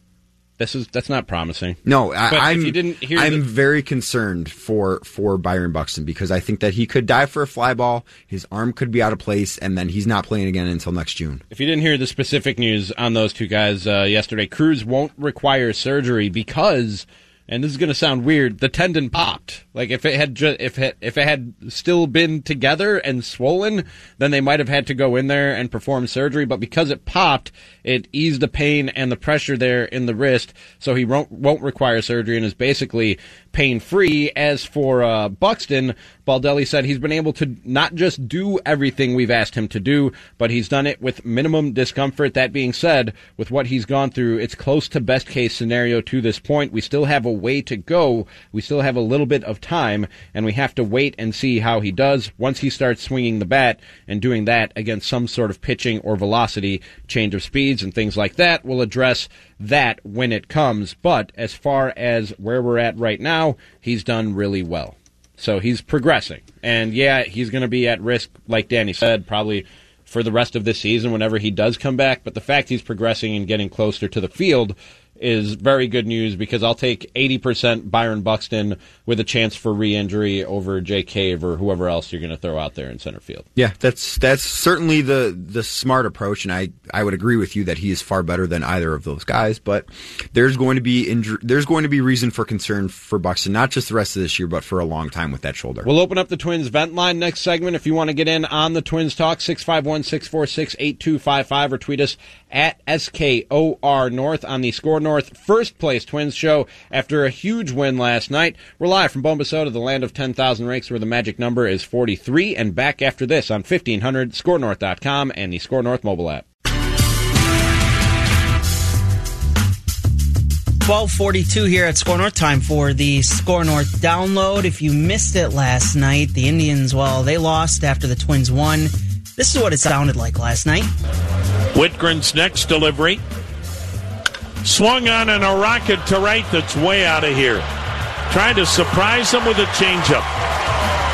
This is that's not promising. No, I, but I'm. you didn't hear I'm the- very concerned for for Byron Buxton because I think that he could die for a fly ball. His arm could be out of place, and then he's not playing again until next June. If you didn't hear the specific news on those two guys uh, yesterday, Cruz won't require surgery because, and this is going to sound weird, the tendon popped. Like if it had ju- if it, if it had still been together and swollen, then they might have had to go in there and perform surgery. But because it popped, it eased the pain and the pressure there in the wrist, so he won't won't require surgery and is basically pain free. As for uh, Buxton, Baldelli said he's been able to not just do everything we've asked him to do, but he's done it with minimum discomfort. That being said, with what he's gone through, it's close to best case scenario to this point. We still have a way to go. We still have a little bit of time, and we have to wait and see how he does once he starts swinging the bat and doing that against some sort of pitching or velocity change of speeds and things like that. We'll address that when it comes. But as far as where we're at right now, he's done really well. So he's progressing. And yeah, he's going to be at risk, like Danny said, probably for the rest of this season whenever he does come back. But the fact he's progressing and getting closer to the field is very good news because I'll take 80% Byron Buxton with a chance for re-injury over Jake Cave or whoever else you're going to throw out there in center field. Yeah, that's that's certainly the the smart approach, and I, I would agree with you that he is far better than either of those guys. But there's going to be injury, there's going to be reason for concern for Buxton, not just the rest of this year, but for a long time with that shoulder. We'll open up the Twins vent line next segment. If you want to get in on the Twins talk, 651-646-8255 or tweet us at SKOR North on the SKOR North first place Twins show after a huge win last night. We're live from Bombasota, the land of 10,000 rakes, where the magic number is 43, and back after this on 1500 skornorth.com and the SKOR North mobile app. 1242 here at SKOR North. Time for the SKOR North download. If you missed it last night, the Indians, well, they lost after the Twins won. This is what it sounded like last night. Wittgren's next delivery. Swung on and a rocket to right that's way out of here. Trying to surprise him with a changeup.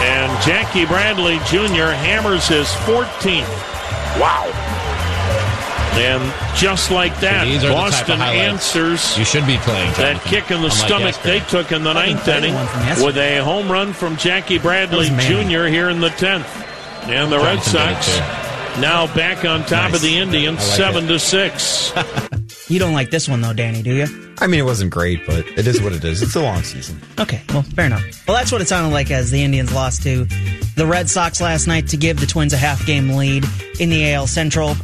And Jackie Bradley Jr. hammers his 14th. Wow. And just like that, These are the type of Boston answers You should be playing that kick in the stomach yesterday. they took in the ninth inning one from yesterday. with a home run from Jackie Bradley That was Manning. Jr. here in the 10th. And the Red Jonathan did Sox now back on top of the Indians, like 7 to 6. You don't like this one, though, Danny, do you? I mean, it wasn't great, but it is what it is. It's a long season. Okay, well, fair enough. Well, that's what it sounded like as the Indians lost to the Red Sox last night to give the Twins a half game lead in the AL Central.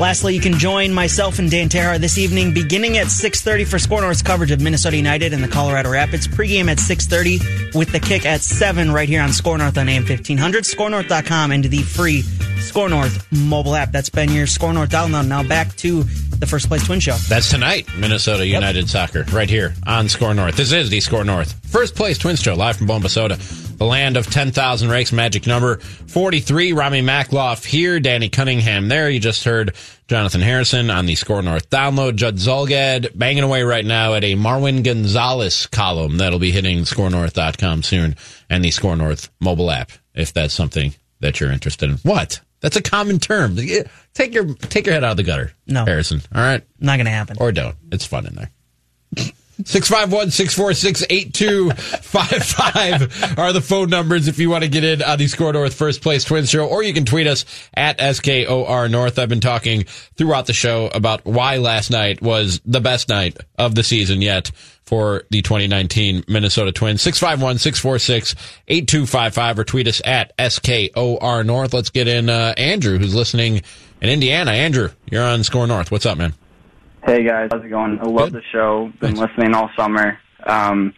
Lastly, you can join myself and Dan Terra this evening beginning at 6.30 for SKOR North's coverage of Minnesota United and the Colorado Rapids. Pregame at 6.30 with the kick at 7 right here on SKOR North on AM 1500, skornorth.com, and the free SKOR North mobile app. That's been your SKOR North download. Now back to the First Place Twin Show. That's tonight, Minnesota United Soccer, right here on SKOR North. This is the SKOR North. First place twin Show, live from Bombasota, the land of 10,000 rakes, magic number 43. Ramie Makhlouf here, Danny Cunningham there. You just heard Jonathan Harrison on the SKOR North download. Judd Zulgad banging away right now at a Marwin Gonzalez column that'll be hitting skornorth.com soon and the SKOR North mobile app, if that's something that you're interested in. What? That's a common term. Take your take your head out of the gutter, No. Harrison. All right, Not going to happen. or don't. It's fun in there. 651 646 8255 are the phone numbers if you want to get in on the SKOR North First Place Twins Show, or you can tweet us at SKOR North. I've been talking throughout the show about why last night was the best night of the season yet for the 2019 Minnesota Twins. 651 646 8255 or tweet us at SKOR North. Let's get in uh, Andrew, who's listening in Indiana. Andrew, you're on SKOR North. What's up, man? Hey guys, how's it going? I love Good. the show. Been Thanks. listening all summer. Um,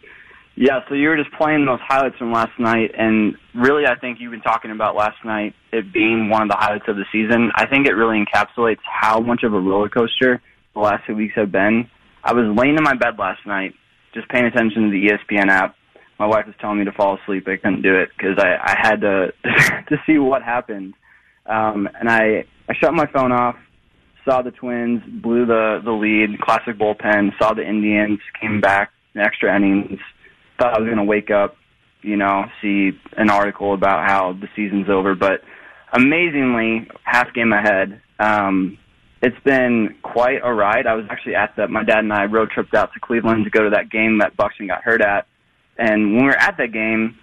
yeah, so you were just playing those highlights from last night, and really, I think you've been talking about last night it being one of the highlights of the season. I think it really encapsulates how much of a roller coaster the last two weeks have been. I was laying in my bed last night, just paying attention to the ESPN app. My wife was telling me to fall asleep. I couldn't do it because I, I had to to see what happened. Um, and I I shut my phone off, saw the Twins blew the the lead, classic bullpen. Saw the Indians came back extra innings. Thought I was to wake up, you know, see an article about how the season's over, but amazingly, half game ahead. Um, it's been quite a ride. I was actually at the my dad and I road tripped out to Cleveland to go to that game that Buxton got hurt at, and when we were at that game,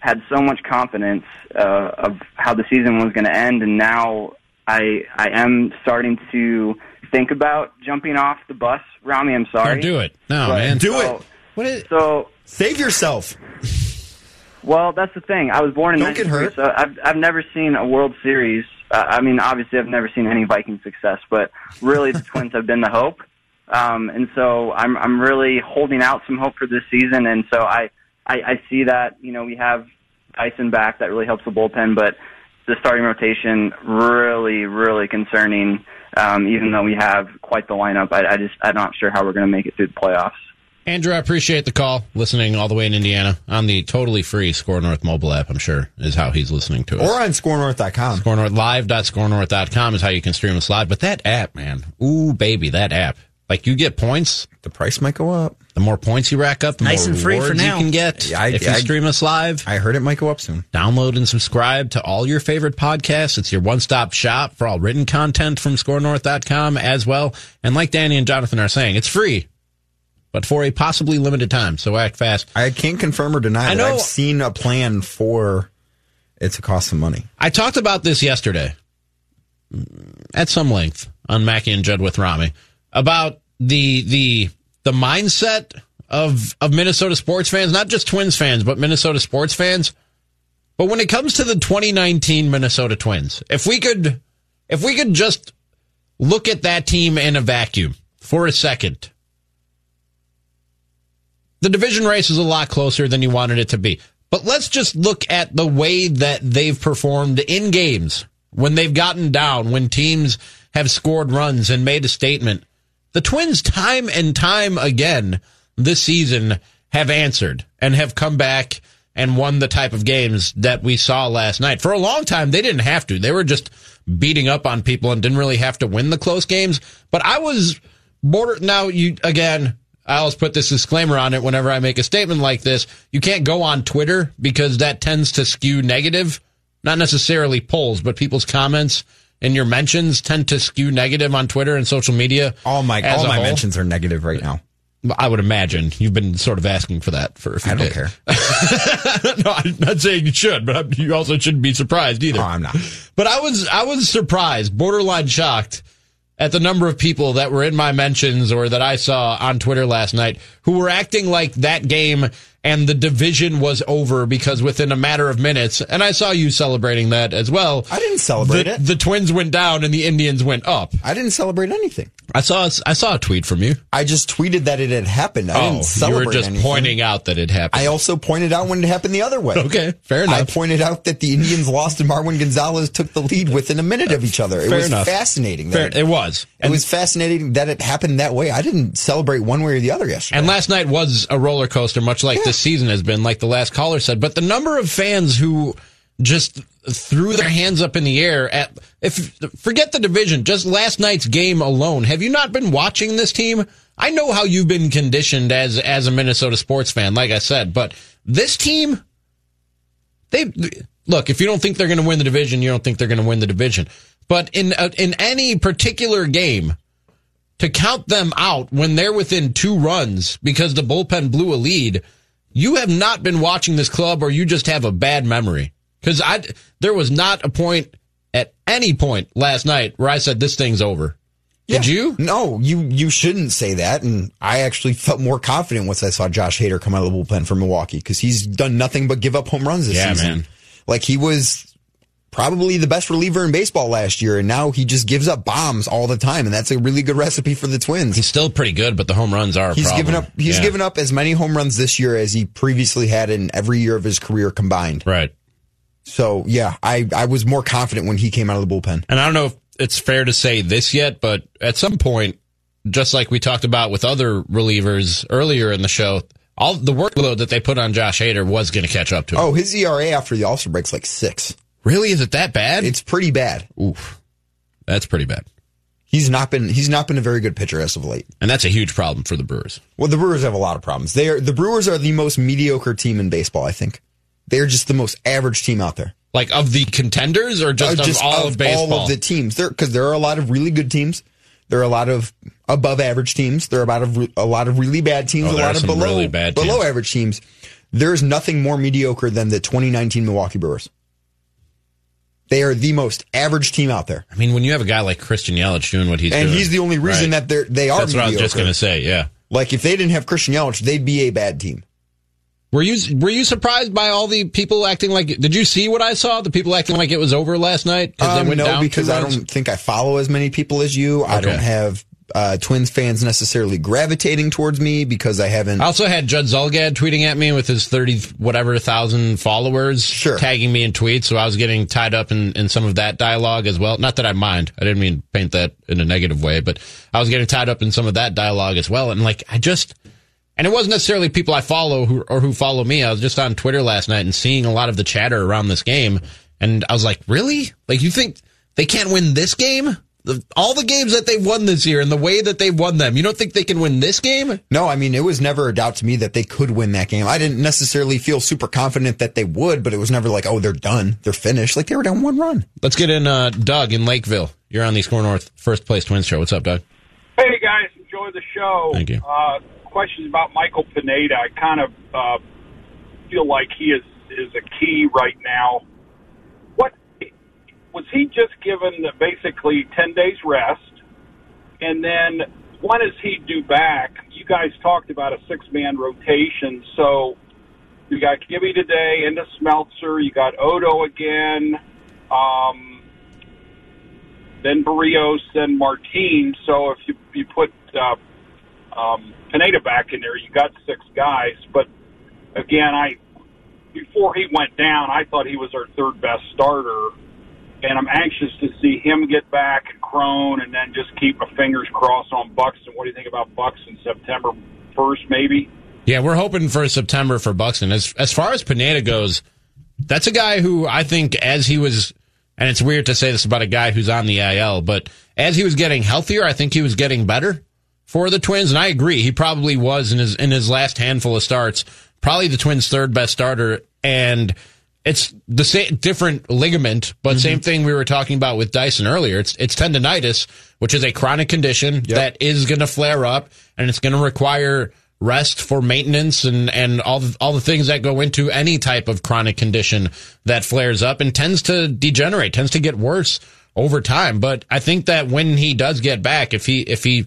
had so much confidence uh, of how the season was going to end, and now I I am starting to think about jumping off the bus. Ramie, I'm sorry. Don't do it. No, But- man. Do so, it. What is So Save yourself. Well, that's the thing. I was born in Don't get hurt. so I've I've never seen a World Series. Uh, I mean, obviously, I've never seen any Viking success, but really, the Twins have been the hope. Um, and so I'm I'm really holding out some hope for this season. And so I, I I see that you know we have Dyson back that really helps the bullpen, but the starting rotation really really concerning. Um, even though we have quite the lineup, I, I just I'm not sure how we're going to make it through the playoffs. Andrew, I appreciate the call. Listening all the way in Indiana on the totally free SKOR North mobile app, I'm sure, is how he's listening to us. Or on skornorth.com. SKOR North live.skornorth.com is how you can stream us live. But that app, man, ooh, baby, that app. Like you get points. The price might go up. The more points you rack up, the Nice more and free for rewards now. you can get. Yeah, I- if you I- stream us live, I heard it might go up soon. download and subscribe to all your favorite podcasts. It's your one-stop shop for all written content from skornorth.com as well. And like Danny and Jonathan are saying, it's free, but for a possibly limited time. So act fast. I can't confirm or deny I that I've seen a plan for it to cost some money. I talked about this yesterday at some length on Mackey and Judd with Ramie about the the the mindset of of Minnesota sports fans, not just Twins fans, but Minnesota sports fans. But when it comes to the 2019 Minnesota Twins, if we could if we could just look at that team in a vacuum for a second. The division race is a lot closer than you wanted it to be. But let's just look at the way that they've performed in games when they've gotten down, when teams have scored runs and made a statement. The Twins, time and time again this season, have answered and have come back and won the type of games that we saw last night. For a long time, they didn't have to. They were just beating up on people and didn't really have to win the close games. But I was border. Now, you, again, I always put this disclaimer on it whenever I make a statement like this. You can't go on Twitter because that tends to skew negative. Not necessarily polls, but people's comments and your mentions tend to skew negative on Twitter and social media. All my all my whole. mentions are negative right now. I would imagine you've been sort of asking for that for a few I don't days. care. no, I'm not saying you should, but you also shouldn't be surprised either. No, I'm not. But I was I was surprised, borderline shocked at the number of people that were in my mentions or that I saw on Twitter last night who were acting like that game and the division was over because within a matter of minutes, and I saw you celebrating that as well. I didn't celebrate the, it. The Twins went down and the Indians went up. I didn't celebrate anything. I saw I saw a tweet from you. I just tweeted that it had happened. I oh, didn't you were just anything. pointing out that it happened. I also pointed out when it happened the other way. Okay, fair enough. I pointed out that the Indians lost and Marwin Gonzalez took the lead within a minute of each other. It Fair was enough. fascinating. Fair, That it was. it was fascinating that it happened that way. I didn't celebrate one way or the other yesterday. And last night was a roller coaster, much like this season has been, like the last caller said. But the number of fans who just threw their hands up in the air at if forget the division, just last night's game alone. Have you not been watching this team? I know how you've been conditioned as as a Minnesota sports fan, like I said, but this team they look, if you don't think they're going to win the division, you don't think they're going to win the division. But in uh, in any particular game, to count them out when they're within two runs because the bullpen blew a lead, you have not been watching this club or you just have a bad memory. Because I, there was not a point at any point last night where I said this thing's over. Did you? No, you you shouldn't say that. And I actually felt more confident once I saw Josh Hader come out of the bullpen for Milwaukee because he's done nothing but give up home runs this Yeah, season. man. Like he was probably the best reliever in baseball last year, and now he just gives up bombs all the time, and that's a really good recipe for the Twins. He's still pretty good, but the home runs are a He's given up. He's Yeah. given up as many home runs this year as he previously had in every year of his career combined. Right. So yeah, I I was more confident when he came out of the bullpen. And I don't know if it's fair to say this yet, but at some point, just like we talked about with other relievers earlier in the show, all the workload that they put on Josh Hader was going to catch up to him. Oh, his ERA after the All Star break's like six. Really? Is it that bad? It's pretty bad. Oof. That's pretty bad. He's not been he's not been a very good pitcher as of late. And that's a huge problem for the Brewers. Well, the Brewers have a lot of problems. They are the Brewers are the most mediocre team in baseball. I think they're just the most average team out there. Like of the contenders or just, Uh, of all of, baseball? all of the teams. There because there are a lot of really good teams. There are a lot of above average teams. There are about of a lot of really bad teams. Oh, a lot of below really bad below average teams. There's nothing more mediocre than the 2019 Milwaukee Brewers. They are the most average team out there, I mean, when you have a guy like Christian Yelich doing what he's doing. and doing, he's the only reason right. that they're they are. That's what I was just going to say. Yeah. Like if they didn't have Christian Yelich, they'd be a bad team. Were you were you surprised by all the people acting like? Did you see what I saw? The people acting like it was over last night Um, no, because I don't think I follow as many people as you. I don't have uh, Twins fans necessarily gravitating towards me because I haven't. I also had Judd Zulgad tweeting at me with his thirty whatever thousand followers, Sure. tagging me in tweets. So I was getting tied up in, in some of that dialogue as well. Not that I mind. I didn't mean to paint that in a negative way, but I was getting tied up in some of that dialogue as well. And like, I just and it wasn't necessarily people I follow who, or who follow me. I was just on Twitter last night and seeing a lot of the chatter around this game, and I was like, really? Like you think they can't win this game? The, all the games that they've won this year and the way that they've won them, you don't think they can win this game? No, I mean, it was never a doubt to me that they could win that game. I didn't necessarily feel super confident that they would, but it was never like, oh, they're done. They're finished. Like they were down one run. Let's get in uh, Doug in Lakeville. You're on the SKOR North First Place Twins show. What's up, Doug? Hey guys, enjoy the show. Thank you. Uh, questions about Michael Pineda. I kind of uh, feel like he is is a key right now. What was he just given basically ten days rest, and then when is he due back? You guys talked about a six man rotation, so you got Gibby today into Smeltzer. You got Odo again. Um, then Berrios, then Martin. So if you you put uh, um, Pineda back in there, you got six guys. But again, I before he went down, I thought he was our third best starter, and I'm anxious to see him get back and Crone, and then just keep my fingers crossed on Buxton. What do you think about Buxton September first, maybe? Yeah, we're hoping for September for Buxton. As as far as Pineda goes, that's a guy who I think as he was and it's weird to say this about a guy who's on the IL, but as he was getting healthier, I think he was getting better for the Twins. And I agree, he probably was in his in his last handful of starts, probably the Twins' third best starter. And it's the same different ligament, but mm-hmm. same thing we were talking about with Dyson earlier. It's it's tendonitis, which is a chronic condition yep. that is going to flare up, and it's going to require rest for maintenance and, and all the, all the things that go into any type of chronic condition that flares up and tends to degenerate, tends to get worse over time. But I think that when he does get back, if he, if he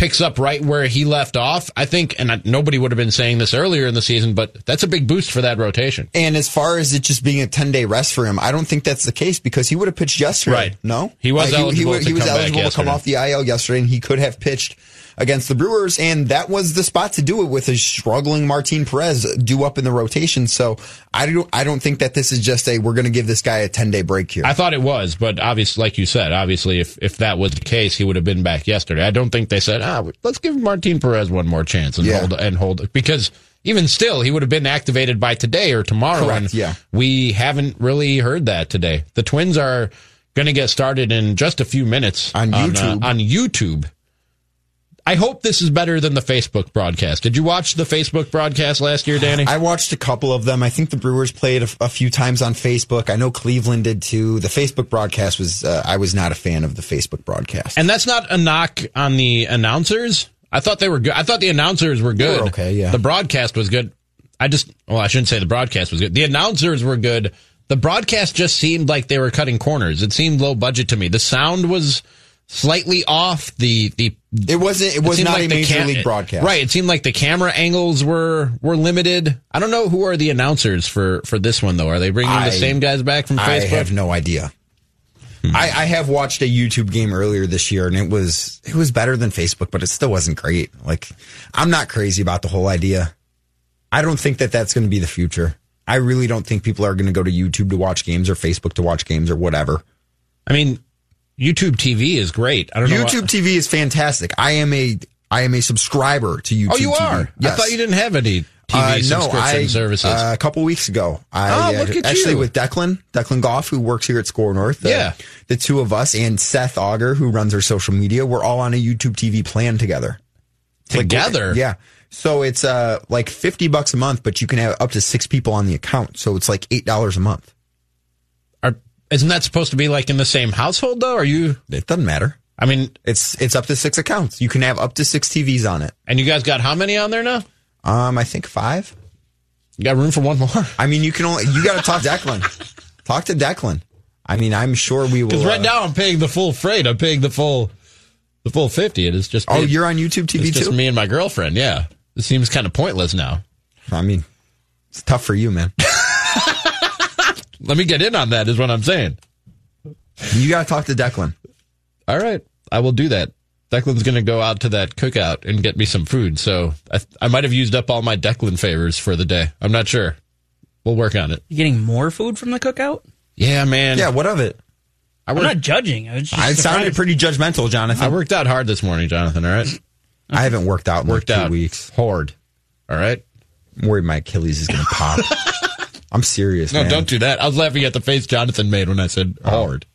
picks up right where he left off, I think, and nobody would have been saying this earlier in the season, but that's a big boost for that rotation. And as far as it just being a 10 day rest for him, I don't think that's the case because he would have pitched yesterday. Right. No? He was uh, eligible, he, he, he was eligible to come off the IL yesterday and he could have pitched against the Brewers, and that was the spot to do it with a struggling Martin Perez due up in the rotation. So I don't, I don't think that this is just a we're going to give this guy a ten day break here. I thought it was, but obviously, like you said, obviously, if if that was the case, he would have been back yesterday. I don't think they said, ah, let's give Martin Perez one more chance and yeah. hold and hold because even still, he would have been activated by today or tomorrow. Correct, and yeah. we haven't really heard that today. The Twins are going to get started in just a few minutes on YouTube. On, uh, on YouTube. I hope this is better than the Facebook broadcast. Did you watch the Facebook broadcast last year, Danny? I watched a couple of them. I think the Brewers played a, a few times on Facebook. I know Cleveland did too. The Facebook broadcast was, uh, I was not a fan of the Facebook broadcast. And that's not a knock on the announcers. I thought they were good. I thought the announcers were good. Were okay, yeah. The broadcast was good. I just, well, I shouldn't say the broadcast was good. The announcers were good. The broadcast just seemed like they were cutting corners. It seemed low budget to me. The sound was slightly off. The the it wasn't it was it not like a major cam- league broadcast. Right. It seemed like the camera angles were were limited. I don't know who are the announcers for for this one though. Are they bringing I, the same guys back from Facebook? I have no idea. Hmm. I, I have watched a YouTube game earlier this year and it was it was better than Facebook, but it still wasn't great. Like I'm not crazy about the whole idea. I don't think that that's going to be the future. I really don't think people are going to go to YouTube to watch games or Facebook to watch games or whatever. I mean, YouTube TV is great. I don't know. YouTube TV is fantastic. I am a I am a subscriber to YouTube. Oh, you TV. are. Yes. I thought you didn't have any TV uh, subscription no, I, services. Uh, a couple weeks ago, I oh, at actually you. with Declan, Declan Goff, who works here at SKOR North. Uh, yeah, the two of us and Seth Auger, who runs our social media, we're all on a YouTube TV plan together. Together, like, yeah. So it's uh like fifty bucks a month, but you can have up to six people on the account. So it's like eight dollars a month. Isn't that supposed to be like in the same household though? Are you? It doesn't matter. I mean, it's it's up to six accounts. You can have up to six TVs on it. And you guys got how many on there now? Um, I think five. You got room for one more. I mean, you can only you got to talk Declan. talk to Declan. I mean, I'm sure we will. Because right uh, now I'm paying the full freight. I'm paying the full the full fifty. It is just. Oh, you're on YouTube TV it's too. Just me and my girlfriend. Yeah, it seems kind of pointless now. I mean, it's tough for you, man. Let me get in on that. Is what I'm saying. You got to talk to Declan. All right. I will do that. Declan's going to go out to that cookout and get me some food. So I, I might have used up all my Declan favors for the day. I'm not sure. We'll work on it. You getting more food from the cookout? Yeah, man. Yeah, what of it? I am not judging. I, just I sounded pretty judgmental, Jonathan. I worked out hard this morning, Jonathan. All right. I haven't worked out in worked like out weeks. Hard. All right. I'm worried my Achilles is going to pop. I'm serious. No, man. don't do that. I was laughing at the face Jonathan made when I said hard.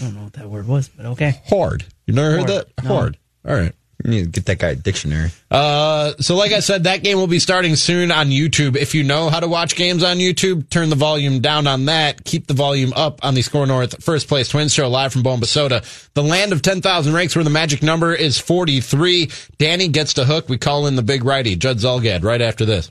I don't know what that word was, but okay. Hard. You never heard Hard. that? No. Hard. All right. You need to get that guy a dictionary. Uh, so like I said, that game will be starting soon on YouTube. If you know how to watch games on YouTube, turn the volume down on that. Keep the volume up on the SKOR North First Place Twins Show live from Bombasota, the land of 10,000 ranks where the magic number is 43. Danny gets to hook. We call in the big righty, Judd Zulgad, right after this.